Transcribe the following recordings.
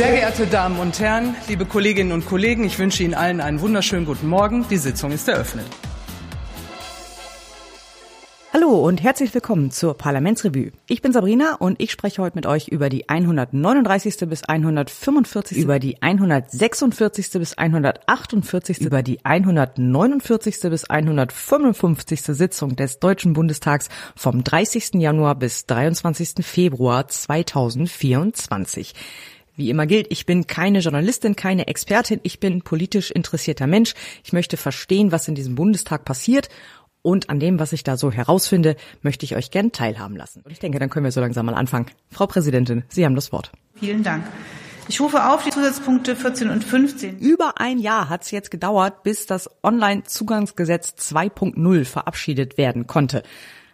geehrte Damen und Herren, liebe Kolleginnen und Kollegen, ich wünsche Ihnen allen einen wunderschönen guten Morgen. Die Sitzung ist eröffnet. Hallo und herzlich willkommen zur Parlamentsrevue. Ich bin Sabrina und ich spreche heute mit euch über die 139. bis 145. über die 146. bis 148. über die 149. bis 155. Sitzung des Deutschen Bundestags vom 30. Januar bis 23. Februar 2024. Wie immer gilt, ich bin keine Journalistin, keine Expertin, ich bin politisch interessierter Mensch. Ich möchte verstehen, was in diesem Bundestag passiert und an dem, was ich da so herausfinde, möchte ich euch gern teilhaben lassen. Und ich denke, dann können wir so langsam mal anfangen. Frau Präsidentin, Sie haben das Wort. Vielen Dank. Ich rufe auf die Zusatzpunkte 14 und 15. Über ein Jahr hat es jetzt gedauert, bis das Online-Zugangsgesetz 2.0 verabschiedet werden konnte.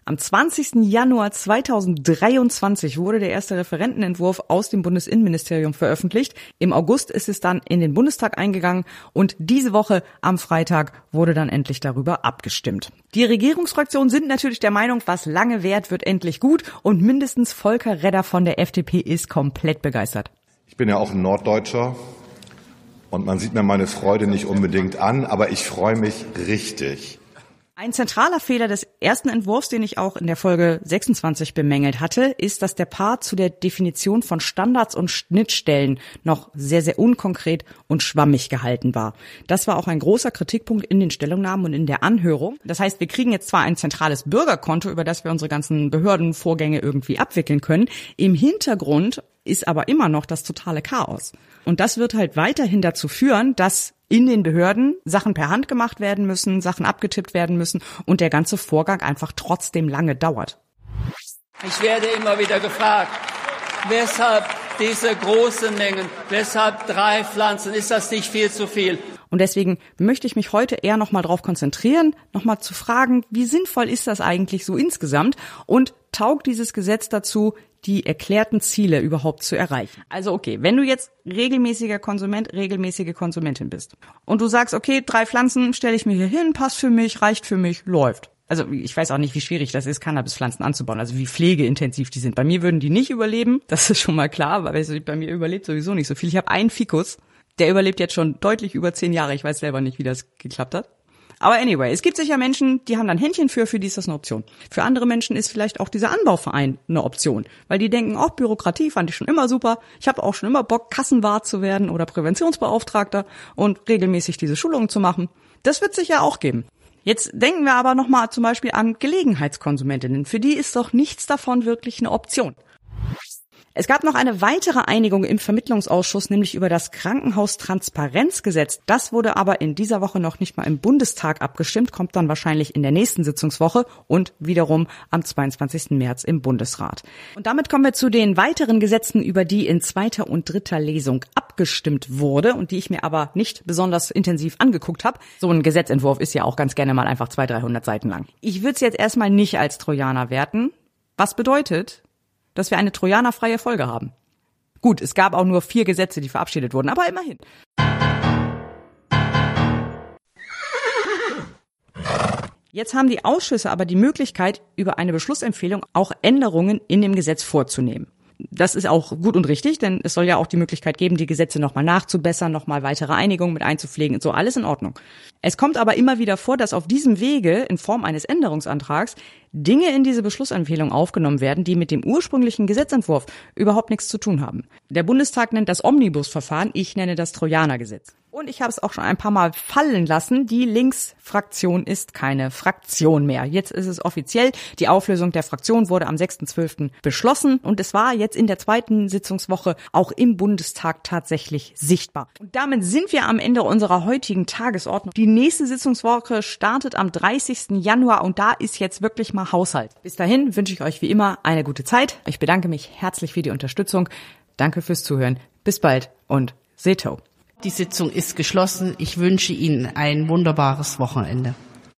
Am 20. Januar 2023 wurde der erste Referentenentwurf aus dem Bundesinnenministerium veröffentlicht. Im August ist es dann in den Bundestag eingegangen und diese Woche am Freitag wurde dann endlich darüber abgestimmt. Die Regierungsfraktionen sind natürlich der Meinung, was lange währt, wird endlich gut und mindestens Volker Redder von der FDP ist komplett begeistert. Ich bin ja auch ein Norddeutscher und man sieht mir meine Freude nicht unbedingt an, aber ich freue mich richtig. Ein zentraler Fehler des ersten Entwurfs, den ich auch in der Folge 26 bemängelt hatte, ist, dass der Part zu der Definition von Standards und Schnittstellen noch sehr, sehr unkonkret und schwammig gehalten war. Das war auch ein großer Kritikpunkt in den Stellungnahmen und in der Anhörung. Das heißt, wir kriegen jetzt zwar ein zentrales Bürgerkonto, über das wir unsere ganzen Behördenvorgänge irgendwie abwickeln können. Im Hintergrund ist aber immer noch das totale Chaos. Und das wird halt weiterhin dazu führen, dass in den Behörden Sachen per Hand gemacht werden müssen, Sachen abgetippt werden müssen und der ganze Vorgang einfach trotzdem lange dauert. Ich werde immer wieder gefragt, weshalb diese großen Mengen, weshalb drei Pflanzen, ist das nicht viel zu viel? Und deswegen möchte ich mich heute eher nochmal darauf konzentrieren, nochmal zu fragen, wie sinnvoll ist das eigentlich so insgesamt und taugt dieses Gesetz dazu, die erklärten Ziele überhaupt zu erreichen. Also okay, wenn du jetzt regelmäßiger Konsument, regelmäßige Konsumentin bist und du sagst, okay, drei Pflanzen stelle ich mir hier hin, passt für mich, reicht für mich, läuft. Also ich weiß auch nicht, wie schwierig das ist, Cannabispflanzen anzubauen, also wie pflegeintensiv die sind. Bei mir würden die nicht überleben, das ist schon mal klar, weil bei mir überlebt sowieso nicht so viel. Ich habe einen Fikus, der überlebt jetzt schon deutlich über zehn Jahre. Ich weiß selber nicht, wie das geklappt hat. Aber anyway, es gibt sicher Menschen, die haben dann Händchen für, für die ist das eine Option. Für andere Menschen ist vielleicht auch dieser Anbauverein eine Option, weil die denken, auch Bürokratie fand ich schon immer super. Ich habe auch schon immer Bock, Kassenwart zu werden oder Präventionsbeauftragter und regelmäßig diese Schulungen zu machen. Das wird sicher auch geben. Jetzt denken wir aber nochmal zum Beispiel an Gelegenheitskonsumentinnen. Für die ist doch nichts davon wirklich eine Option. Es gab noch eine weitere Einigung im Vermittlungsausschuss, nämlich über das Krankenhaustransparenzgesetz. Das wurde aber in dieser Woche noch nicht mal im Bundestag abgestimmt, kommt dann wahrscheinlich in der nächsten Sitzungswoche und wiederum am 22. März im Bundesrat. Und damit kommen wir zu den weiteren Gesetzen, über die in zweiter und dritter Lesung abgestimmt wurde und die ich mir aber nicht besonders intensiv angeguckt habe. So ein Gesetzentwurf ist ja auch ganz gerne mal einfach 200, 300 Seiten lang. Ich würde es jetzt erstmal nicht als Trojaner werten. Was bedeutet, dass wir eine trojanerfreie Folge haben. Gut, es gab auch nur vier Gesetze, die verabschiedet wurden, aber immerhin. Jetzt haben die Ausschüsse aber die Möglichkeit, über eine Beschlussempfehlung auch Änderungen in dem Gesetz vorzunehmen. Das ist auch gut und richtig, denn es soll ja auch die Möglichkeit geben, die Gesetze nochmal nachzubessern, nochmal weitere Einigungen mit einzupflegen und so, alles in Ordnung. Es kommt aber immer wieder vor, dass auf diesem Wege in Form eines Änderungsantrags Dinge in diese Beschlussempfehlung aufgenommen werden, die mit dem ursprünglichen Gesetzentwurf überhaupt nichts zu tun haben. Der Bundestag nennt das Omnibusverfahren, ich nenne das Trojanergesetz. Und ich habe es auch schon ein paar Mal fallen lassen. Die Linksfraktion ist keine Fraktion mehr. Jetzt ist es offiziell. Die Auflösung der Fraktion wurde am 6.12. beschlossen und es war jetzt in der zweiten Sitzungswoche auch im Bundestag tatsächlich sichtbar. Und damit sind wir am Ende unserer heutigen Tagesordnung. Die nächste Sitzungswoche startet am 30. Januar und da ist jetzt wirklich mal Haushalt. Bis dahin wünsche ich euch wie immer eine gute Zeit. Ich bedanke mich herzlich für die Unterstützung. Danke fürs Zuhören. Bis bald und Seto. Die Sitzung ist geschlossen. Ich wünsche Ihnen ein wunderbares Wochenende.